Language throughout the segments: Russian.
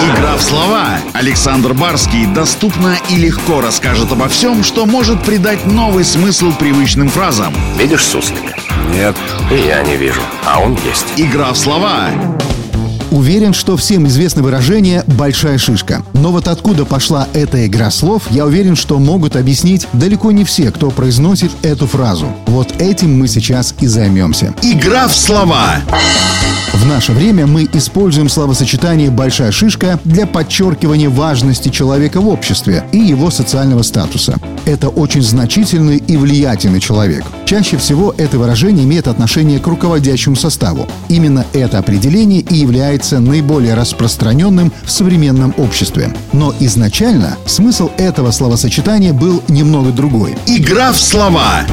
Игра в слова. Александр Барский доступно и легко расскажет обо всем, что может придать новый смысл привычным фразам. Видишь суслика? Нет. И я не вижу, а он есть. Игра в слова. Уверен, что всем известно выражение «большая шишка». Но вот откуда пошла эта игра слов, я уверен, что могут объяснить далеко не все, кто произносит эту фразу. Вот этим мы сейчас и займемся. Игра в слова. В наше время мы используем словосочетание «большая шишка» для подчеркивания важности человека в обществе и его социального статуса. Это очень значительный и влиятельный человек. Чаще всего это выражение имеет отношение к руководящему составу. Именно это определение и является наиболее распространенным в современном обществе. Но изначально смысл этого словосочетания был немного другой. Игра в слова.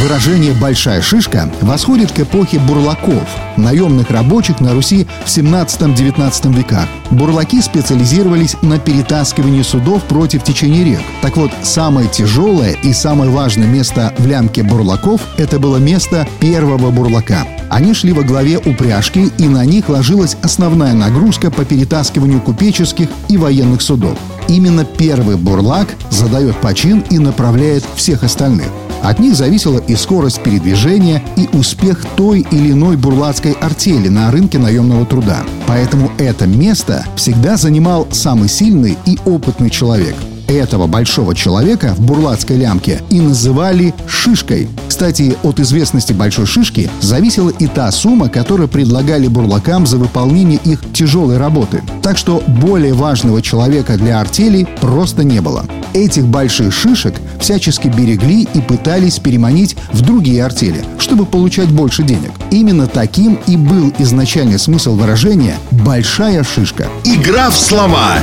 Выражение «большая шишка» восходит к эпохе бурлаков, наемных рабочих на Руси в 17-19 веках. Бурлаки специализировались на перетаскивании судов против течения рек. Так вот, самое тяжелое и самое важное место в лямке бурлаков – это было место первого бурлака. Они шли во главе упряжки, и на них ложилась основная нагрузка по перетаскиванию купеческих и военных судов. Именно первый бурлак задает почин и направляет всех остальных. От них зависела и скорость передвижения, и успех той или иной бурлацкой артели на рынке наемного труда. Поэтому это место всегда занимал самый сильный и опытный человек – этого большого человека в бурлацкой лямке и называли «шишкой». Кстати, от известности большой шишки зависела и та сумма, которую предлагали бурлакам за выполнение их тяжелой работы. Так что более важного человека для артели просто не было. Этих больших шишек всячески берегли и пытались переманить в другие артели, чтобы получать больше денег. Именно таким и был изначальный смысл выражения «большая шишка». Игра в слова.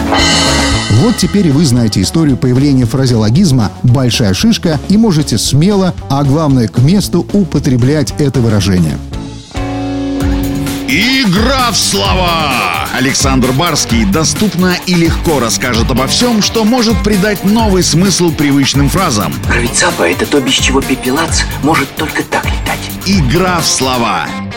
Вот теперь и вы знаете историю появления фразеологизма «большая шишка» и можете смело, а главное к месту, употреблять это выражение. Игра в слова! Александр Барский доступно и легко расскажет обо всем, что может придать новый смысл привычным фразам. Рыцапа — это то, без чего пепелац может только так. Игра в слова.